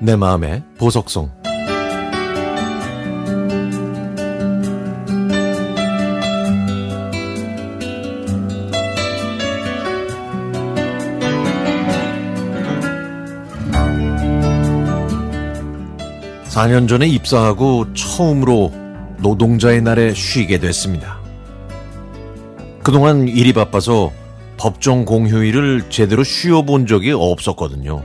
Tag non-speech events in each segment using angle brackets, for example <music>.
내 마음의 보석송 4년 전에 입사하고 처음으로 노동자의 날에 쉬게 됐습니다. 그동안 일이 바빠서 법정 공휴일을 제대로 쉬어본 적이 없었거든요.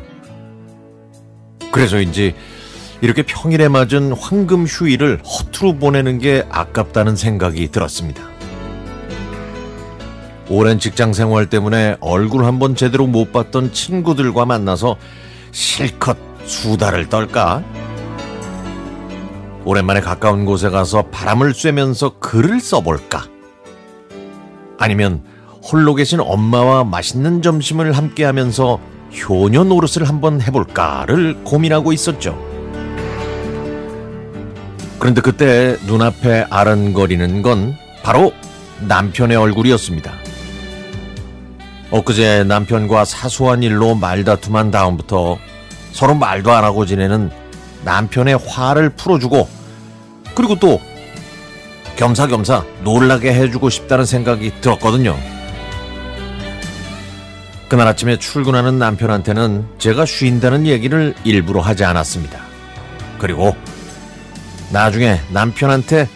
그래서인지 이렇게 평일에 맞은 황금 휴일을 허투루 보내는 게 아깝다는 생각이 들었습니다. 오랜 직장 생활 때문에 얼굴 한 번 제대로 못 봤던 친구들과 만나서 실컷 수다를 떨까? 오랜만에 가까운 곳에 가서 바람을 쐬면서 글을 써볼까? 아니면 홀로 계신 엄마와 맛있는 점심을 함께 하면서 효녀 노릇을 한번 해볼까를 고민하고 있었죠. 그런데 그때 눈앞에 아른거리는 건 바로 남편의 얼굴이었습니다. 엊그제 남편과 사소한 일로 말다툼한 다음부터 서로 말도 안 하고 지내는 남편의 화를 풀어주고 그리고 또 겸사겸사 놀라게 해주고 싶다는 생각이 들었거든요. 그날 아침에 출근하는 남편한테는 제가 쉰다는 얘기를 일부러 하지 않았습니다. 그리고 나중에 남편한테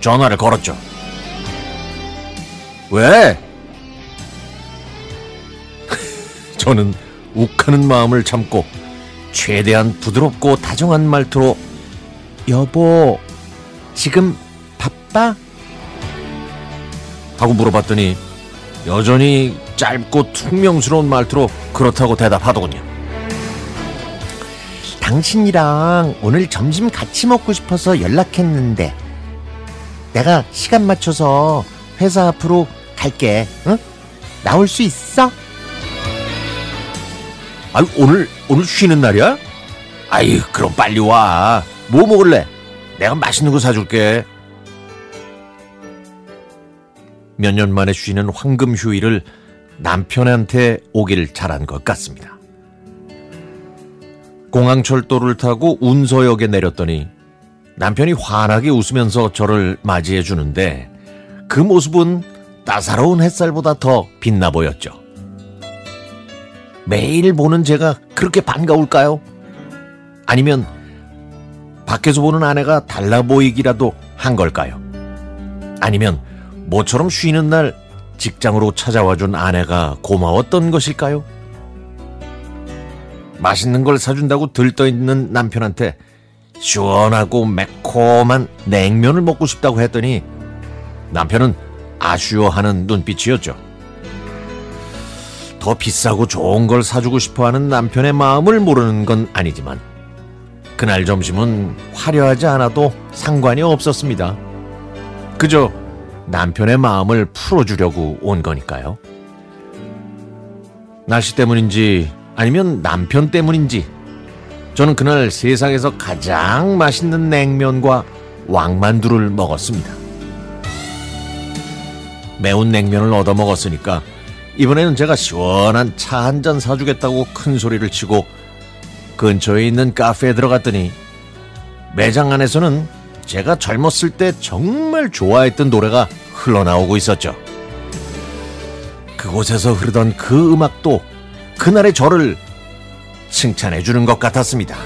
전화를 걸었죠. 왜? <laughs> 저는 욱하는 마음을 참고 최대한 부드럽고 다정한 말투로 여보, 지금 바빠? 하고 물어봤더니 여전히 짧고 퉁명스러운 말투로 그렇다고 대답하더군요. 당신이랑 오늘 점심 같이 먹고 싶어서 연락했는데 내가 시간 맞춰서 회사 앞으로 갈게. 응? 나올 수 있어? 아, 오늘 오늘 쉬는 날이야? 아이, 그럼 빨리 와. 뭐 먹을래? 내가 맛있는 거 사줄게. 몇 년 만에 쉬는 황금 휴일을 남편한테 오길 잘한 것 같습니다. 공항철도를 타고 운서역에 내렸더니 남편이 환하게 웃으면서 저를 맞이해 주는데 그 모습은 따사로운 햇살보다 더 빛나 보였죠. 매일 보는 제가 그렇게 반가울까요? 아니면 밖에서 보는 아내가 달라 보이기라도 한 걸까요? 아니면 모처럼 쉬는 날 직장으로 찾아와 준 아내가 고마웠던 것일까요? 맛있는 걸 사준다고 들떠있는 남편한테 시원하고 매콤한 냉면을 먹고 싶다고 했더니 남편은 아쉬워하는 눈빛이었죠. 더 비싸고 좋은 걸 사주고 싶어 하는 남편의 마음을 모르는 건 아니지만 그날 점심은 화려하지 않아도 상관이 없었습니다. 그저 남편의 마음을 풀어주려고 온 거니까요. 날씨 때문인지 아니면 남편 때문인지 저는 그날 세상에서 가장 맛있는 냉면과 왕만두를 먹었습니다. 매운 냉면을 얻어 먹었으니까 이번에는 제가 시원한 차 한 잔 사주겠다고 큰 소리를 치고 근처에 있는 카페에 들어갔더니 매장 안에서는 제가 젊었을 때 정말 좋아했던 노래가 흘러나오고 있었죠. 그곳에서 흐르던 그 음악도 그날의 저를 칭찬해 주는 것 같았습니다.